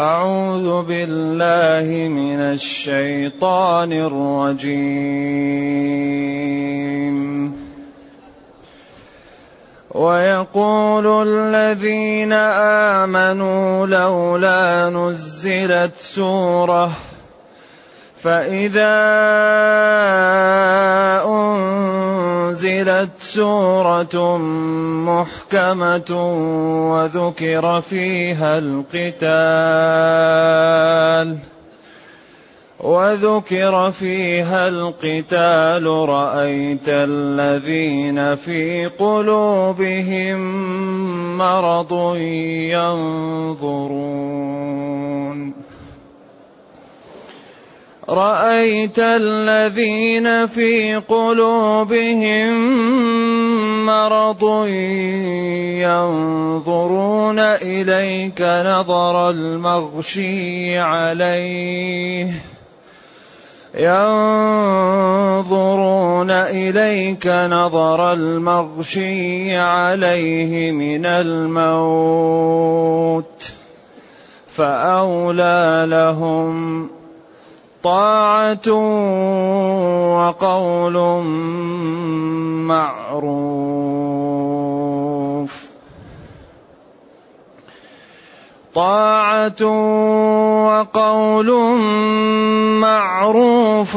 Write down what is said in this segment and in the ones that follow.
أعوذ بالله من الشيطان الرجيم. ويقول الذين آمنوا لولا نزلت سورة فإذا أنزلت سورة محكمة وذكر فيها القتال. وذكر فيها القتال رأيت الذين في قلوبهم مرض ينظرون. رأيت الذين في قلوبهم مرض ينظرون إليك نظر المغشي عليه. ينظرون إليك نظر المغشي عليه من الموت. فأولى لهم طاعة وقول معروف. طاعة وقول معروف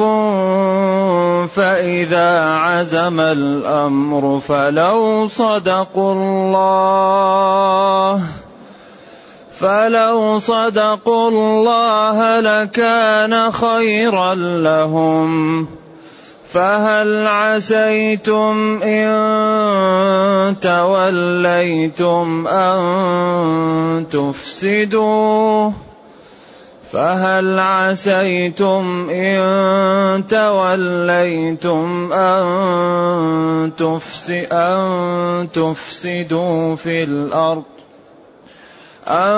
فإذا عزم الأمر فلو صدقوا الله. فلو صدقوا الله لكان خيرا لهم فهل عسيتم ان توليتم ان تفسدوا فهل عسيتم ان توليتم ان تفسدوا في الأرض أن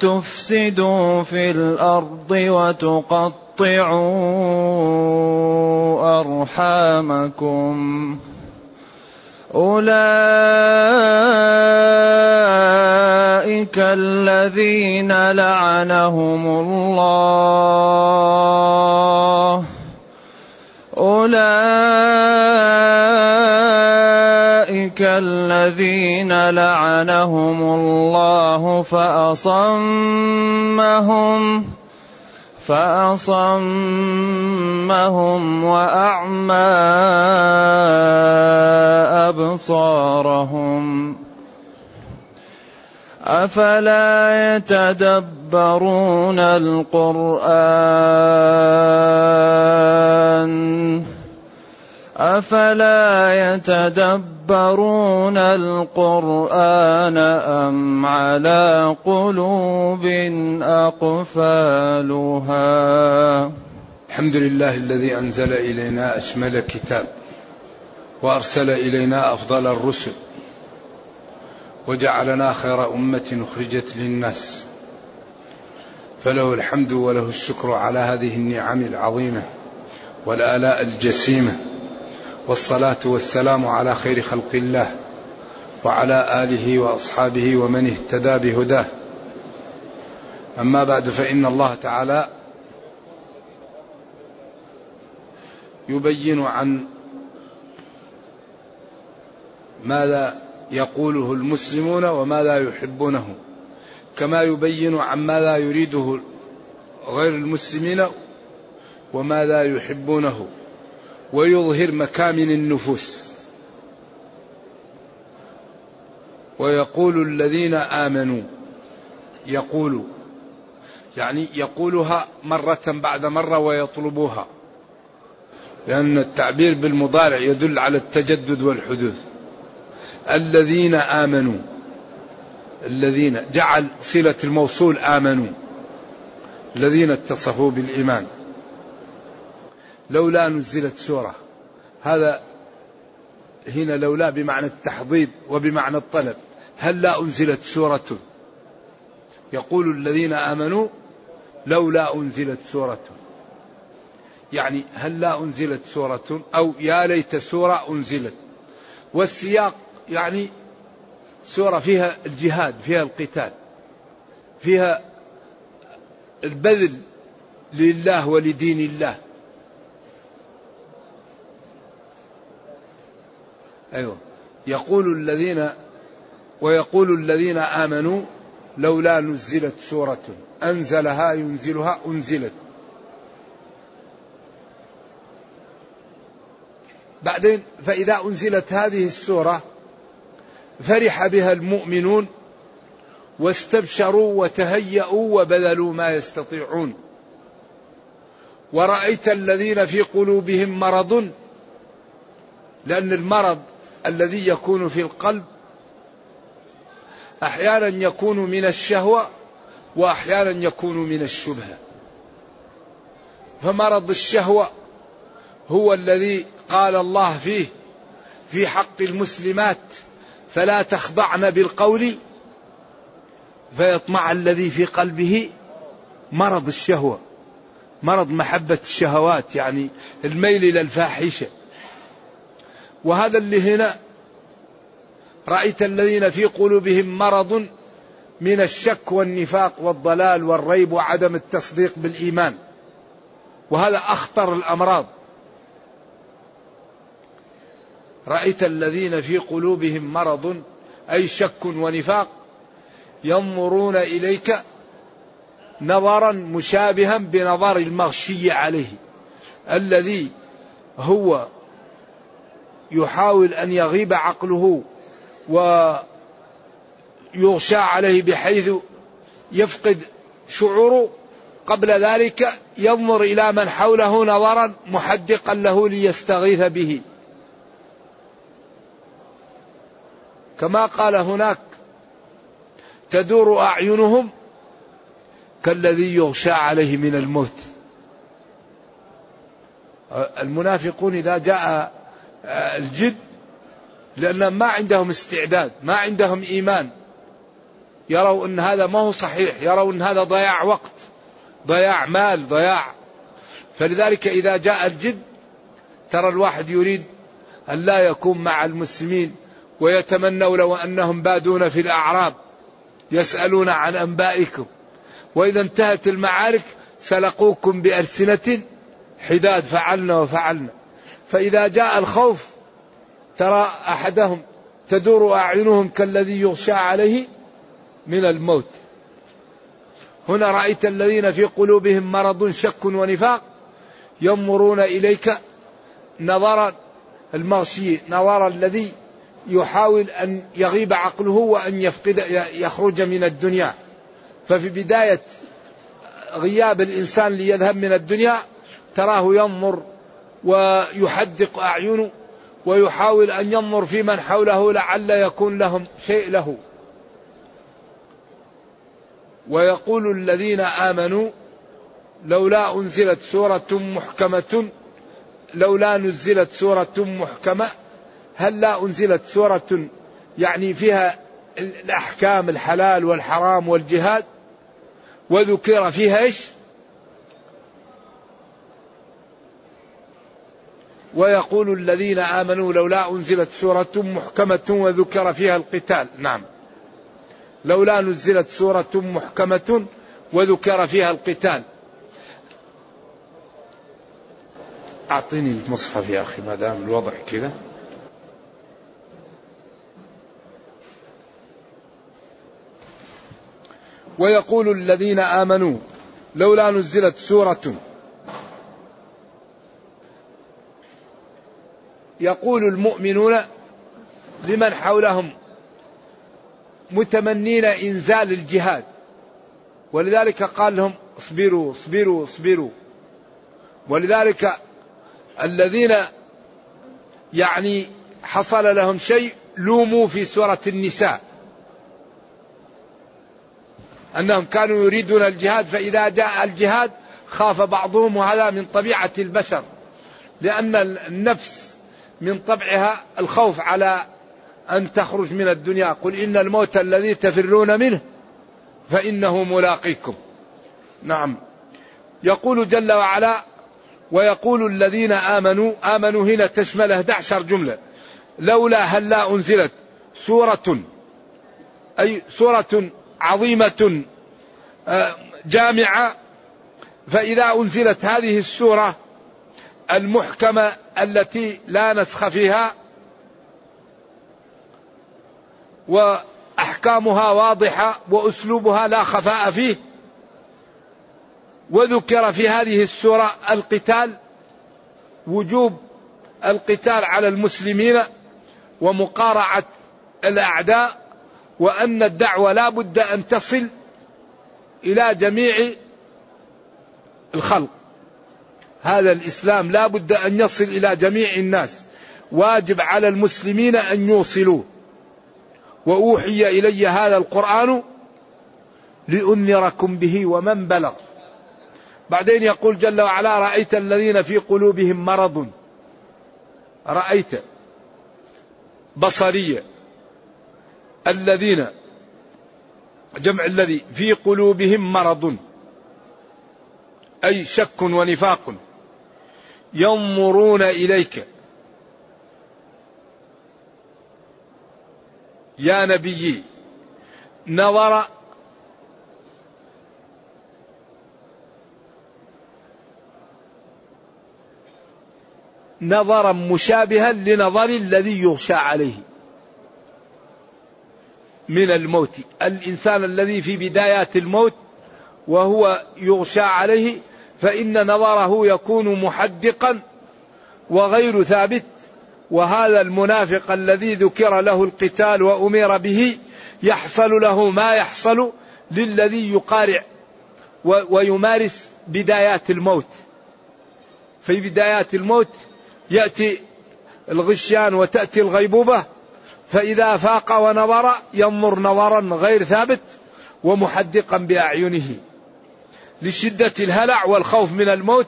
تفسدوا في الأرض وتقطعوا أرحامكم. أولئك الذين لعنهم الله. أولئك الذين لعنهم الله فأصمهم فأصمهم وأعمى أبصارهم. أفلا يتدبرون القرآن؟ أفلا يتدبرون القرآن أم على قلوب أقفالها؟ الحمد لله الذي أنزل إلينا أشمل كتاب وأرسل إلينا أفضل الرسل وجعلنا خير أمة أخرجت للناس. فله الحمد وله الشكر على هذه النعم العظيمة والآلاء الجسيمة. والصلاة والسلام على خير خلق الله وعلى آله وأصحابه ومن اهتدى بهداه. أما بعد فإن الله تعالى يبين عن ماذا يقوله المسلمون وما لا يحبونه كما يبين عن ما لا يريده غير المسلمين وما لا يحبونه. ويظهر مكامن النفوس. ويقول الذين آمنوا يقول يعني يقولها مرة بعد مرة ويطلبوها لأن التعبير بالمضارع يدل على التجدد والحدوث. الذين آمنوا الذين جعل صلة الموصول آمنوا الذين اتصفوا بالإيمان. لولا نزلت سورة. هذا هنا لولا بمعنى التحضيض وبمعنى الطلب. هل لا أنزلت سورة؟ يقول الذين آمنوا لولا أنزلت سورة. يعني هل لا أنزلت سورة؟ أو يا ليت سورة أنزلت. والسياق يعني سورة فيها الجهاد فيها القتال فيها البذل لله ولدين الله. أيوة. يقول الذين ويقول الذين آمنوا لولا نزلت سورة. أنزلها ينزلها أنزلت. بعدين فإذا أنزلت هذه السورة فرح بها المؤمنون واستبشروا وتهيأوا وبذلوا ما يستطيعون. ورأيت الذين في قلوبهم مرض لأن المرض الذي يكون في القلب أحيانا يكون من الشهوة وأحيانا يكون من الشبهة. فمرض الشهوة هو الذي قال الله فيه في حق المسلمات فلا تخضعن بالقول فيطمع الذي في قلبه مرض الشهوة مرض محبة الشهوات يعني الميل إلى الفاحشة. وهذا اللي هنا رأيت الذين في قلوبهم مرض من الشك والنفاق والضلال والريب وعدم التصديق بالإيمان. وهذا أخطر الأمراض. رأيت الذين في قلوبهم مرض أي شك ونفاق ينظرون إليك نظرا مشابها بنظر المغشي عليه الذي هو يحاول أن يغيب عقله ويغشى عليه بحيث يفقد شعوره. قبل ذلك ينظر إلى من حوله نظرا محدقا له ليستغيث به. كما قال هناك تدور أعينهم كالذي يغشى عليه من الموت. المنافقون إذا جاء الجد لأن ما عندهم استعداد ما عندهم إيمان. يروا أن هذا ما هو صحيح يروا أن هذا ضياع وقت ضياع مال ضياع. فلذلك إذا جاء الجد ترى الواحد يريد أن لا يكون مع المسلمين ويتمنوا لو أنهم بادون في الأعراب يسألون عن أنبائكم. وإذا انتهت المعارك سلقوكم بألسنة حداد فعلنا وفعلنا. فإذا جاء الخوف ترى أحدهم تدور أعينهم كالذي يغشى عليه من الموت. هنا رأيت الذين في قلوبهم مرض شك ونفاق ينظرون إليك نظر المغشي نظر الذي يحاول أن يغيب عقله وأن يفقد يخرج من الدنيا. ففي بداية غياب الإنسان ليذهب من الدنيا تراه ينظر ويحدق أعينه ويحاول أن ينظر في من حوله لعل يكون لهم شيء له. ويقول الذين آمنوا لولا أنزلت سورة محكمة لولا نزلت سورة محكمة هل لا أنزلت سورة يعني فيها الأحكام الحلال والحرام والجهاد؟ وذكر فيها إيش؟ ويقول الذين آمنوا لولا أنزلت سورة محكمة وذكر فيها القتال. نعم. لولا نزلت سورة محكمة وذكر فيها القتال. أعطيني المصحف يا أخي ما دام الوضع كذا. ويقول الذين آمنوا لولا نزلت سورة يقول المؤمنون لمن حولهم متمنين إنزال الجهاد ولذلك قال لهم اصبروا اصبروا اصبروا. ولذلك الذين يعني حصل لهم شيء لوموا في سورة النساء. أنهم كانوا يريدون الجهاد فإذا جاء الجهاد خاف بعضهم وهذا من طبيعة البشر لأن النفس من طبعها الخوف على أن تخرج من الدنيا. قل إن الموت الذي تفرون منه فإنه ملاقيكم. نعم. يقول جل وعلا ويقول الذين آمنوا آمنوا هنا تشمل 11 جملة. لولا هل لا أنزلت سورة أي سورة عظيمة آه، جامعة فإذا أنزلت هذه السورة المحكمة التي لا نسخ فيها وأحكامها واضحة وأسلوبها لا خفاء فيه وذكر في هذه السورة القتال وجوب القتال على المسلمين ومقارعة الأعداء وأن الدعوة لا بد أن تصل إلى جميع الخلق. هذا الإسلام لا بد أن يصل إلى جميع الناس. واجب على المسلمين أن يوصلوه. وأوحي إلي هذا القرآن لأنذركم به ومن بلغ. بعدين يقول جل وعلا رأيت الذين في قلوبهم مرض. رأيت بصرية الذين جمع الذي في قلوبهم مرض. أي شك ونفاق. ينظرون إليك. يا نبي نظر نظرا مشابها لنظر الذي يغشى عليه من الموت. الإنسان الذي في بدايات الموت وهو يغشى عليه فإن نظره يكون محدقا وغير ثابت وهذا المنافق الذي ذكر له القتال وأمر به يحصل له ما يحصل للذي يقارع ويمارس بدايات الموت. في بدايات الموت يأتي الغشيان وتأتي الغيبوبة فإذا فاق ونظر ينظر نظرا غير ثابت ومحدقا بأعينه. لشدة الهلع والخوف من الموت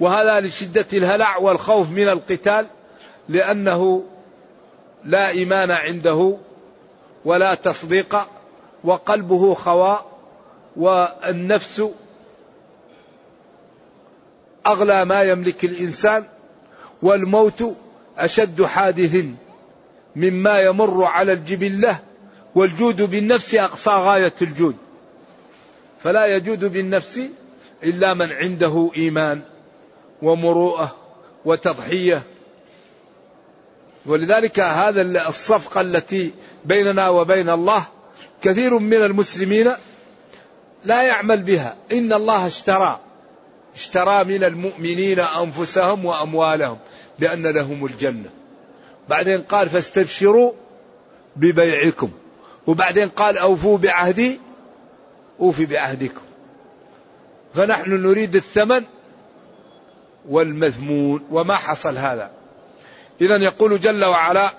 وهذا لشدة الهلع والخوف من القتال لأنه لا إيمان عنده ولا تصديق وقلبه خواء والنفس أغلى ما يملك الإنسان والموت أشد حادث مما يمر على الجبلة والجود بالنفس أقصى غاية الجود. فلا يجود بالنفس إلا من عنده إيمان ومروءة وتضحية. ولذلك هذا الصفقة التي بيننا وبين الله كثير من المسلمين لا يعمل بها. إن الله اشترى اشترى من المؤمنين أنفسهم وأموالهم بأن لهم الجنة. بعدين قال فاستبشروا ببيعكم وبعدين قال أوفوا بعهدي أوفي بعهدكم فنحن نريد الثمن والمذمون وما حصل هذا. إذا يقول جل وعلا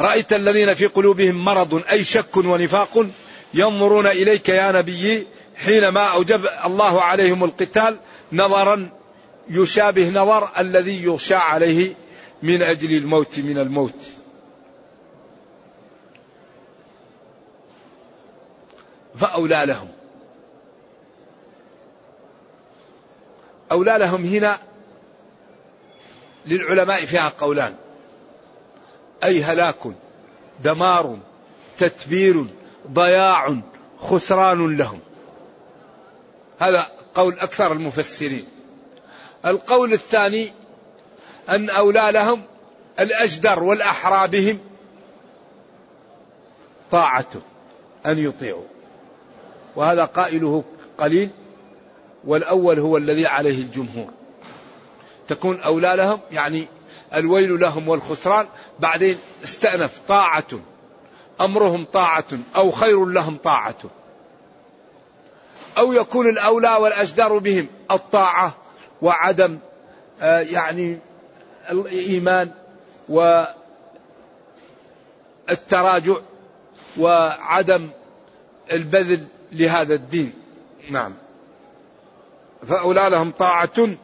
رأيت الذين في قلوبهم مرض أي شك ونفاق ينظرون إليك يا نبي حينما أوجب الله عليهم القتال نظرا يشابه نظر الذي يغشى عليه من أجل الموت من الموت. فأولى لهم. أولى لهم هنا للعلماء فيها قولان. أي هلاك دمار تتبير ضياع خسران لهم. هذا قول أكثر المفسرين. القول الثاني أن أولى لهم الأجدر والأحرى بهم. طاعته أن يطيعوا. وهذا قائله قليل والأول هو الذي عليه الجمهور. تكون أولى لهم يعني الويل لهم والخسران بعدين استأنف طاعة أمرهم طاعة أو خير لهم طاعة. أو يكون الأولى والأجدر بهم الطاعة وعدم آه، يعني الإيمان والتراجع وعدم البذل لهذا الدين. نعم. فأولى لهم طاعة.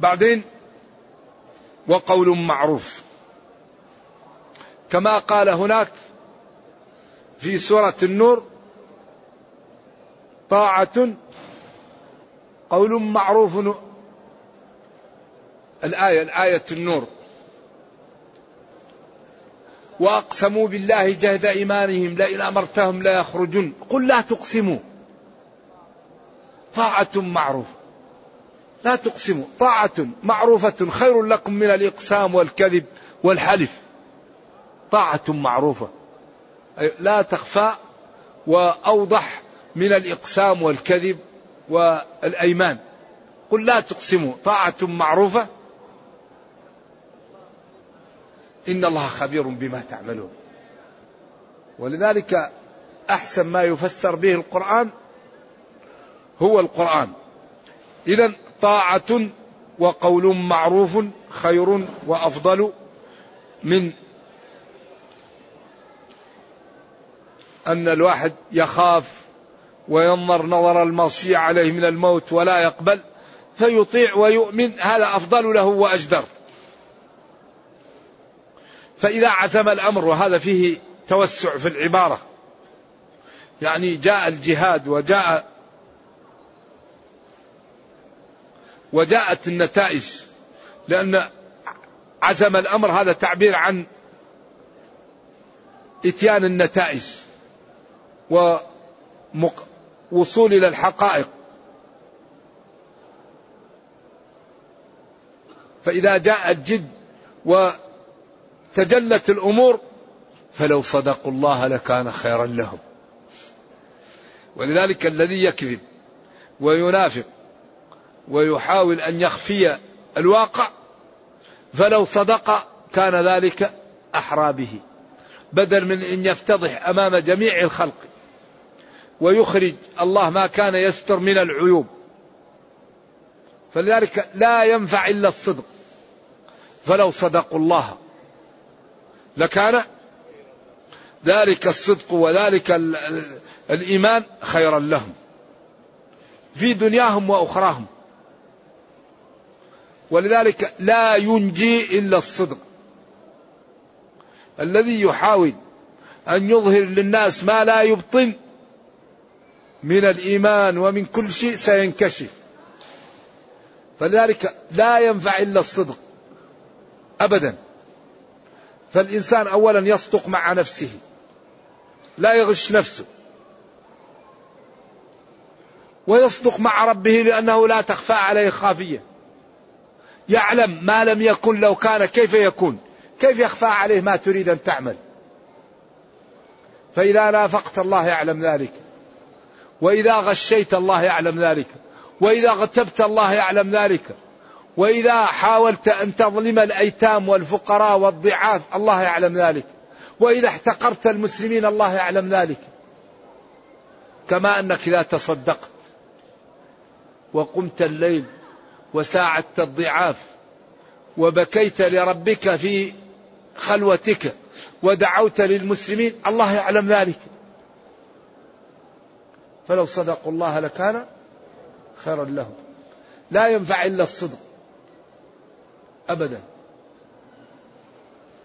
بعدين وقول معروف. كما قال هناك في سورة النور طاعة قول معروف الآية الآية النور. وأقسموا بالله جهد إيمانهم لئن أمرتهم لا يخرجون. قل لا تقسموا. طاعة معروفة لا تقسموا. طاعة معروفة خير لكم من الإقسام والكذب والحلف. طاعة معروفة. لا تخفى وأوضح من الإقسام والكذب والأيمان. قل لا تقسموا. طاعة معروفة. إن الله خبير بما تعملون. ولذلك أحسن ما يفسر به القرآن هو القرآن. إذا طاعة وقول معروف خير وأفضل من أن الواحد يخاف وينظر نظر المصير عليه من الموت ولا يقبل فيطيع ويؤمن هذا أفضل له وأجدر. فإذا عزم الأمر وهذا فيه توسع في العبارة يعني جاء الجهاد وجاء وجاءت النتائج لأن عزم الأمر هذا تعبير عن إتيان النتائج ووصول إلى الحقائق. فإذا جاء الجد وتجلت الأمور فلو صدقوا الله لكان خيرا لهم. ولذلك الذي يكذب وينافق ويحاول أن يخفي الواقع فلو صدق كان ذلك أحرى به. بدل من أن يفتضح أمام جميع الخلق ويخرج الله ما كان يستر من العيوب. فلذلك لا ينفع إلا الصدق. فلو صدقوا الله لكان ذلك الصدق وذلك الإيمان خيرا لهم. في دنياهم وأخراهم. ولذلك لا ينجي إلا الصدق. الذي يحاول أن يظهر للناس ما لا يبطن من الإيمان ومن كل شيء سينكشف. فلذلك لا ينفع إلا الصدق. أبدا. فالإنسان أولا يصدق مع نفسه لا يغش نفسه. ويصدق مع ربه لأنه لا تخفى عليه خافية. يعلم ما لم يكن لو كان كيف يكون. كيف يخفى عليه ما تريد أن تعمل. فإذا نافقت الله يعلم ذلك. وإذا غشيت الله يعلم ذلك. وإذا غتبت الله يعلم ذلك. وإذا حاولت أن تظلم الأيتام والفقراء والضعاف الله يعلم ذلك. وإذا احتقرت المسلمين الله يعلم ذلك. كما أنك إذا تصدقت وقمت الليل وساعدت الضعاف وبكيت لربك في خلوتك ودعوت للمسلمين الله يعلم ذلك. فلو صدقوا الله لكان خيرا لهم. لا ينفع إلا الصدق. ابدا.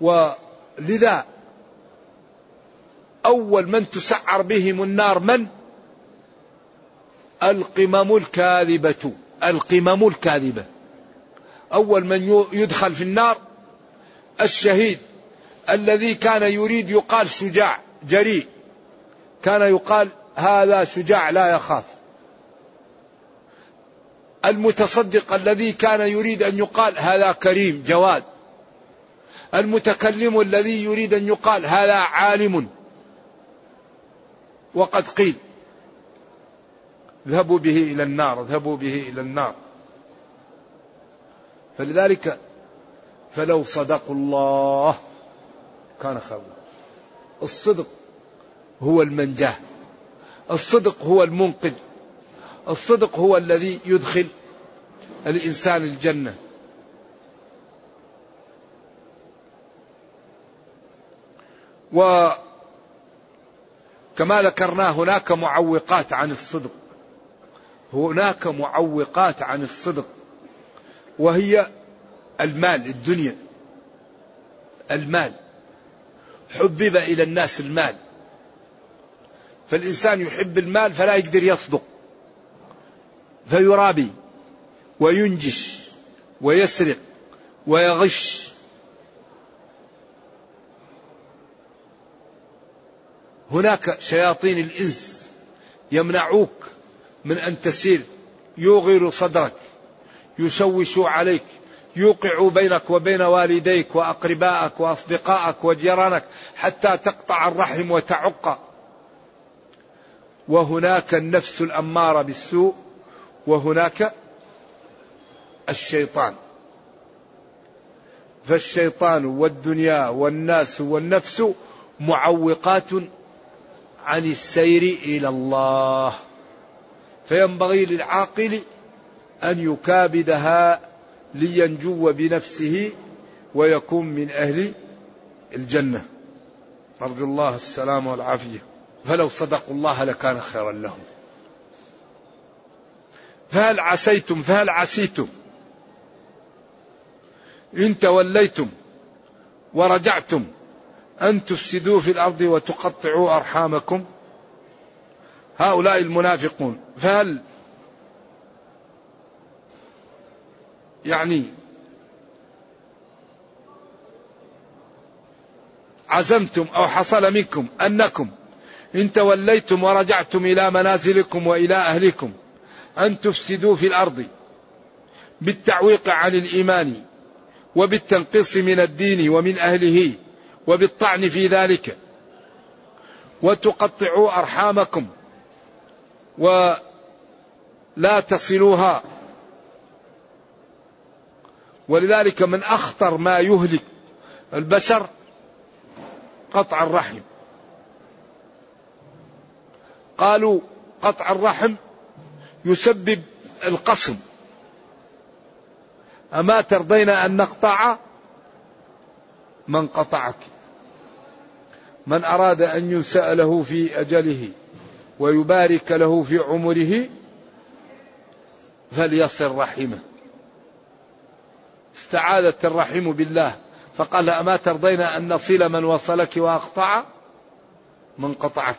ولذا أول من تسعر بهم النار من؟ القمم الكاذبة. القمم الكاذبة. أول من يدخل في النار الشهيد الذي كان يريد يقال شجاع جريء. كان يقال هذا شجاع لا يخاف. المتصدق الذي كان يريد أن يقال هذا كريم جواد. المتكلم الذي يريد أن يقال هذا عالم. وقد قيل اذهبوا به إلى النار اذهبوا به إلى النار. فلذلك فلو صدقوا الله كان خيرا. الصدق هو المنجاة. الصدق هو المنقذ. الصدق هو الذي يدخل الإنسان الجنة. وكما ذكرنا هناك معوقات عن الصدق. هناك معوقات عن الصدق. وهي المال الدنيا. المال. حبب إلى الناس المال. فالإنسان يحب المال فلا يقدر يصدق. فيرابي وينجش ويسرق ويغش. هناك شياطين الإنس يمنعوك من أن تسير يوغر صدرك يشوش عليك يوقع بينك وبين والديك وأقربائك وأصدقائك وجيرانك حتى تقطع الرحم وتعق. وهناك النفس الأمارة بالسوء. وهناك الشيطان. فالشيطان والدنيا والناس والنفس معوقات عن السير إلى الله. فينبغي للعاقل أن يكابدها لينجو بنفسه ويكون من أهل الجنة. نرجو الله السلام والعافية. فلو صدقوا الله لكان خيرا لهم. فهل عسيتم؟ فهل عسيتم؟ إن توليتم ورجعتم أن تفسدوا في الأرض وتقطعوا أرحامكم. هؤلاء المنافقون فهل يعني عزمتم أو حصل منكم أنكم إن توليتم ورجعتم إلى منازلكم وإلى أهلكم أن تفسدوا في الأرض بالتعويق عن الإيمان وبالتنقيص من الدين ومن أهله وبالطعن في ذلك. وتقطعوا أرحامكم ولا تصلوها. ولذلك من أخطر ما يهلك البشر قطع الرحم. قالوا قطع الرحم يسبب القسم أما ترضين أن نقطع من قطعك؟ من أراد أن ينسأ له في أجله ويبارك له في عمره فليصل رحمه. استعاذت الرحم بالله. فقال أما ترضين أن نصل من وصلك وأقطع من قطعك؟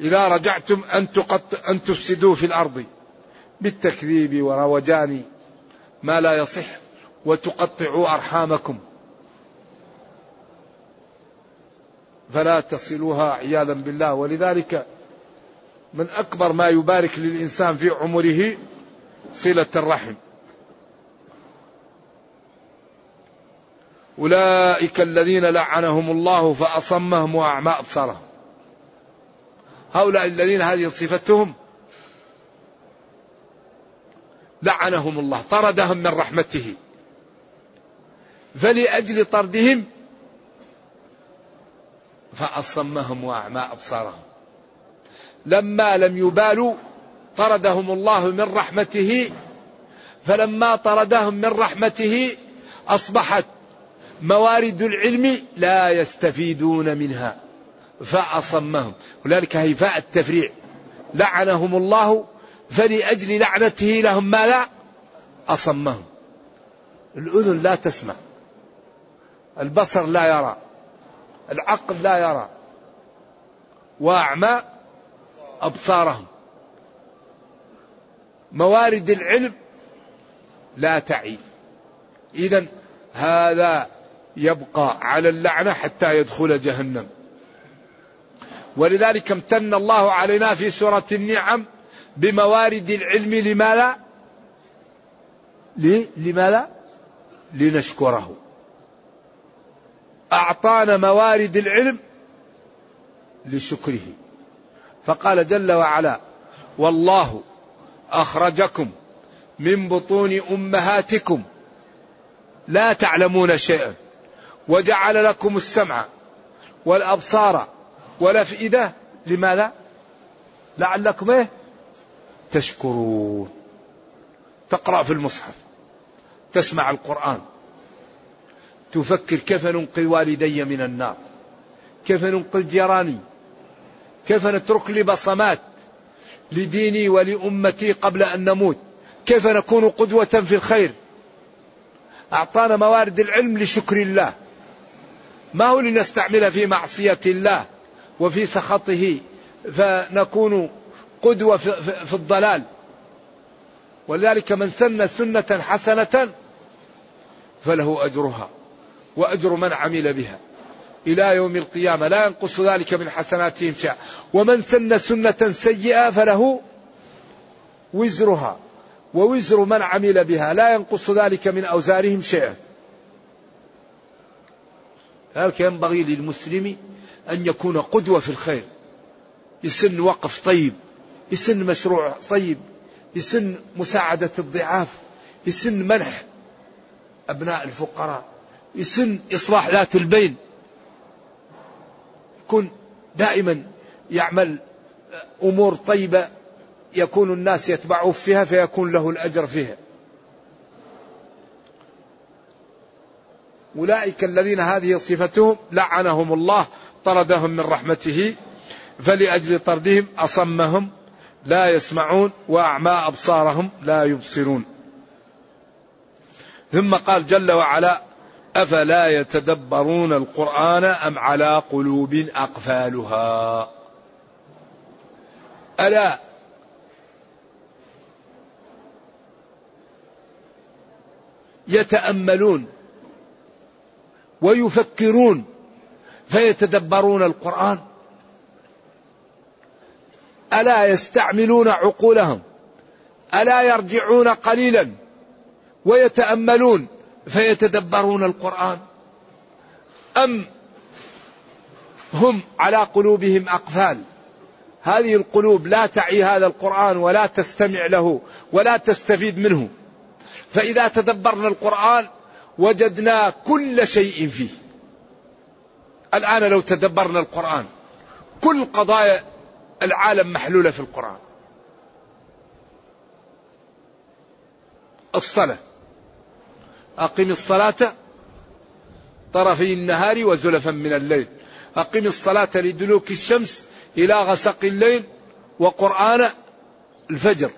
إذا رجعتم أن, تقط أن تفسدوا في الأرض. بالتكذيب وروجان ما لا يصح وتقطعوا أرحامكم. فلا تصلوها عياذا بالله. ولذلك من أكبر ما يبارك للإنسان في عمره صلة الرحم. أولئك الذين لعنهم الله فأصمهم وأعمى أبصارهم. هؤلاء الذين هذه صفتهم لعنهم الله طردهم من رحمته. فلأجل طردهم فأصمهم وأعمى أبصارهم. لما لم يبالوا طردهم الله من رحمته فلما طردهم من رحمته أصبحت موارد العلم لا يستفيدون منها. فأصمهم. ولذلك هيفاء التفريع. لعنهم الله فلأجل لعنته لهم ما لا أصمهم. الأذن لا تسمع. البصر لا يرى. العقل لا يرى. وأعمى أبصارهم. موارد العلم لا تعي. إذا هذا يبقى على اللعنة حتى يدخل جهنم. ولذلك امتن الله علينا في سورة النعم بموارد العلم لماذا؟ لماذا؟ لنشكره أعطانا موارد العلم لشكره فقال جل وعلا والله أخرجكم من بطون أمهاتكم لا تعلمون شيئا وجعل لكم السمع والأبصار والأفئدة لماذا؟ لعلكم إيه؟ تشكرون. تقرأ في المصحف. تسمع القرآن. تفكر كيف ننقذ والدي من النار؟ كيف ننقذ جيراني؟ كيف نترك لي بصمات لديني ولأمتي قبل أن نموت؟ كيف نكون قدوة في الخير؟ أعطانا موارد العلم لشكر الله. ما هو لنستعمل في معصية الله؟ وفي سخطه فنكون قدوة في الضلال. ولذلك من سن سنة حسنة فله أجرها وأجر من عمل بها. إلى يوم القيامة لا ينقص ذلك من حسناتهم شيئا ومن سن سنة سيئة فله وزرها ووزر من عمل بها. لا ينقص ذلك من أوزارهم شيئا. لذلك ينبغي للمسلم أن يكون قدوة في الخير؟ يسن وقف طيب يسن مشروع طيب يسن مساعدة الضعاف يسن منح أبناء الفقراء يسن إصلاح ذات البين. يكون دائما يعمل أمور طيبة يكون الناس يتبعوه فيها فيكون له الأجر فيها. أولئك الذين هذه صفتهم لعنهم الله طردهم من رحمته فلأجل طردهم أصمهم لا يسمعون وأعمى أبصارهم لا يبصرون. ثم قال جل وعلا أفلا يتدبرون القرآن أم على قلوب أقفالها؟ ألا يتأملون ويفكرون فيتدبرون القرآن. ألا يستعملون عقولهم؟ ألا يرجعون قليلا ويتأملون فيتدبرون القرآن؟ أم هم على قلوبهم أقفال؟ هذه القلوب لا تعي هذا القرآن ولا تستمع له ولا تستفيد منه. فإذا تدبرنا القرآن وجدنا كل شيء فيه. الآن لو تدبرنا القرآن كل قضايا العالم محلولة في القرآن. الصلاة. أقم الصلاة طرفي النهار وزلفا من الليل. أقم الصلاة لدلوك الشمس إلى غسق الليل وقرآن الفجر.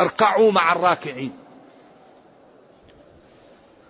اركعوا مع الراكعين.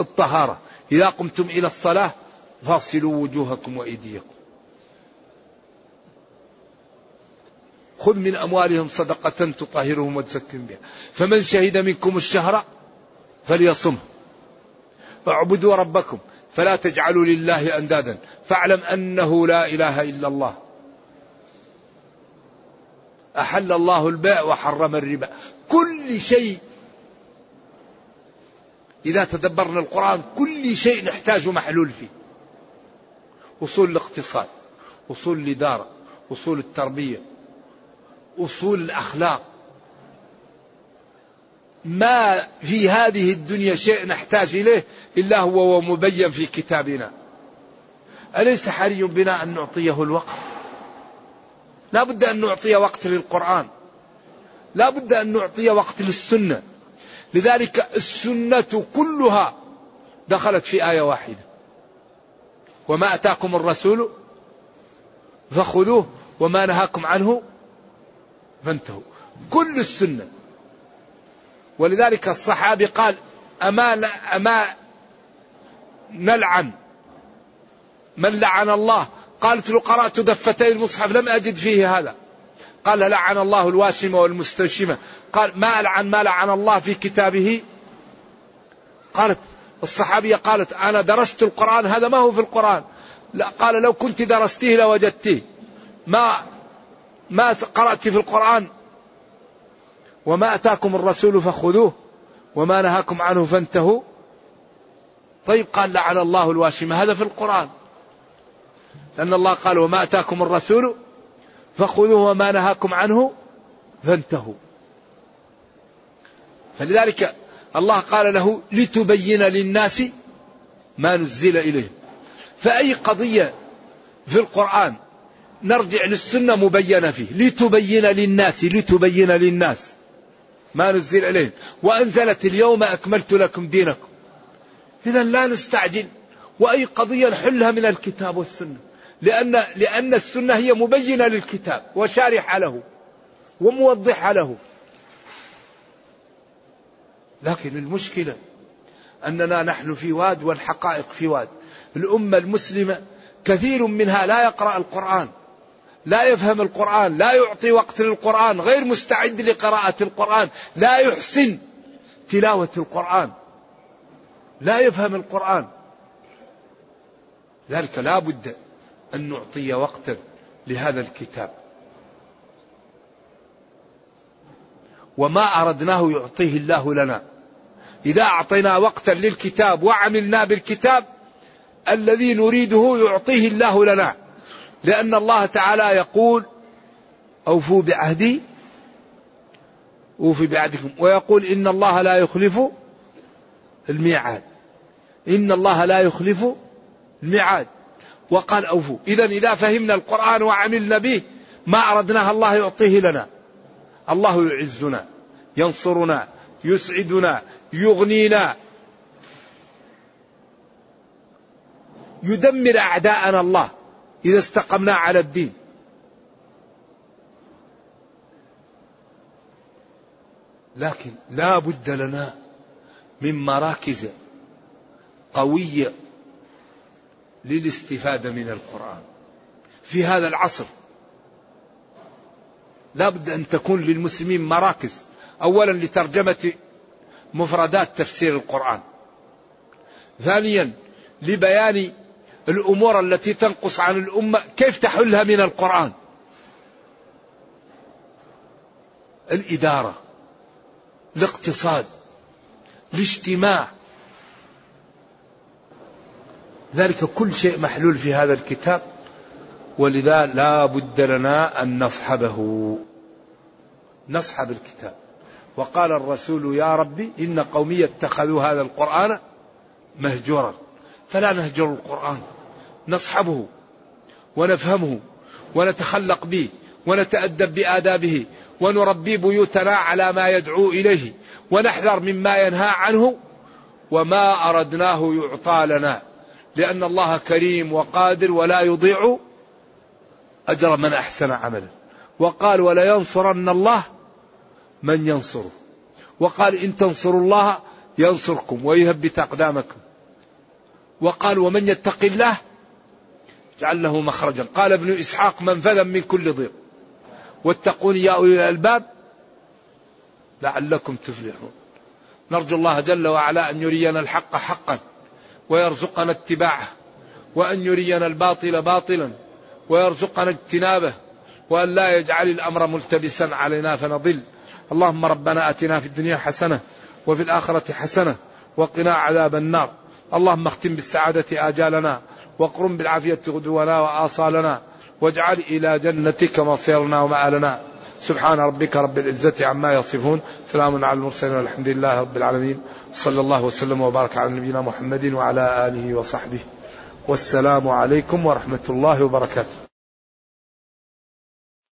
الطهارة. إذا قمتم إلى الصلاة فاصلوا وجوهكم وأيديكم. خذ من أموالهم صدقة تطهرهم وتزكهم بها. فمن شهد منكم الشهر فليصمه اعبدوا ربكم فلا تجعلوا لله أندادا. فاعلم أنه لا إله إلا الله. أحل الله البيع وحرم الربا. كل شيء إذا تدبرنا القرآن كل شيء نحتاج محلول فيه. أصول الاقتصاد أصول الإدارة أصول التربية أصول الأخلاق. ما في هذه الدنيا شيء نحتاج إليه إلا هو ومبين في كتابنا. أليس حري بنا أن نعطيه الوقت؟ لا بد أن نعطي وقت للقرآن. لا بد أن نعطي وقت للسنة. لذلك السنة كلها دخلت في آية واحدة. وما أتاكم الرسول فخذوه وما نهاكم عنه فانتهوا. كل السنة. ولذلك الصحابي قال أما, أما نلعن. من لعن الله؟ قالت له قرأت دفتي المصحف لم أجد فيه هذا. قال لعن الله الواشمة والمستوشمة. قال ما ألعن ما لعن الله في كتابه؟ قالت الصحابية قالت أنا درست القرآن هذا ما هو في القرآن. لا قال لو كنت درستيه لوجدتيه ما ما قرأت في القرآن. وما أتاكم الرسول فخذوه وما نهاكم عنه فانتهوا. طيب قال لعن الله الواشمة. هذا في القرآن. لأن الله قال وما أتاكم الرسول فخذوه وما نهاكم عنه فانتهوا. فلذلك الله قال له لتبين للناس ما نزل إليهم فأي قضية في القرآن نرجع للسنة مبينة فيه. لتبين للناس لتبين للناس ما نزل إليهم وأنزلت اليوم أكملت لكم دينكم. إذا لا نستعجل. وأي قضية نحلها من الكتاب والسنة. لأن لأن السنة هي مبينة للكتاب. وشارحة له. وموضحة له. لكن المشكلة أننا نحن في واد والحقائق في واد. الأمة المسلمة كثير منها لا يقرأ القرآن لا يفهم القرآن لا يعطي وقت للقرآن غير مستعد لقراءة القرآن لا يحسن تلاوة القرآن لا يفهم القرآن. ذلك لا بد أن نعطي وقتا لهذا الكتاب. وما أردناه يعطيه الله لنا. إذا أعطينا وقتا للكتاب وعملنا بالكتاب الذي نريده يعطيه الله لنا. لأن الله تعالى يقول أوفوا بعهدي أوفي بعهدكم. ويقول إن الله لا يخلف الميعاد. إن الله لا يخلف الميعاد. وقال أوفوا. إذا إذا فهمنا القرآن وعملنا به ما أردناه الله يعطيه لنا. الله يعزنا. ينصرنا يسعدنا يغنينا. يدمر أعداءنا الله إذا استقمنا على الدين. لكن لا بد لنا من مراكز قوية للاستفادة من القرآن. في هذا العصر لا بد أن تكون للمسلمين مراكز أولا لترجمة مفردات تفسير القرآن. ثانيا لبيان الأمور التي تنقص عن الأمة كيف تحلها من القرآن. الإدارة الاقتصاد الاجتماع. ذلك كل شيء محلول في هذا الكتاب. ولذا لا بد لنا أن نصحبه. نصحب الكتاب. وقال الرسول يا ربي إن قومي اتخذوا هذا القرآن مهجورا. فلا نهجر القرآن. نصحبه ونفهمه ونتخلق به ونتأدب بآدابه ونربي بيوتنا على ما يدعو إليه ونحذر مما ينهى عنه وما أردناه يعطى لنا. لأن الله كريم وقادر ولا يضيع أجر من أحسن عملا. وقال ولينصرن الله من ينصره؟ وقال إن تنصروا الله ينصركم ويثبت أقدامكم. وقال ومن يتق الله جعل له مخرجا. قال ابن إسحاق منفذا من كل ضيق. واتقون يا أولي الألباب لعلكم تفلحون. نرجو الله جل وعلا أن يرينا الحق حقا ويرزقنا اتباعه وأن يرينا الباطل باطلا ويرزقنا اجتنابه وأن لا يجعل الأمر ملتبسا علينا فنضل. اللهم ربنا أتنا في الدنيا حسنة وفي الآخرة حسنة وقنا عذاب النار. اللهم اختم بالسعادة آجالنا واقرم بالعافية غدونا وآصالنا واجعل إلى جنتك مصيرنا ومآلنا. سبحان ربك رب العزة عما يصفون. سلام على المرسلين والحمد لله رب العالمين. صلى الله وسلم وبارك على نبينا محمد وعلى آله وصحبه. والسلام عليكم ورحمة الله وبركاته.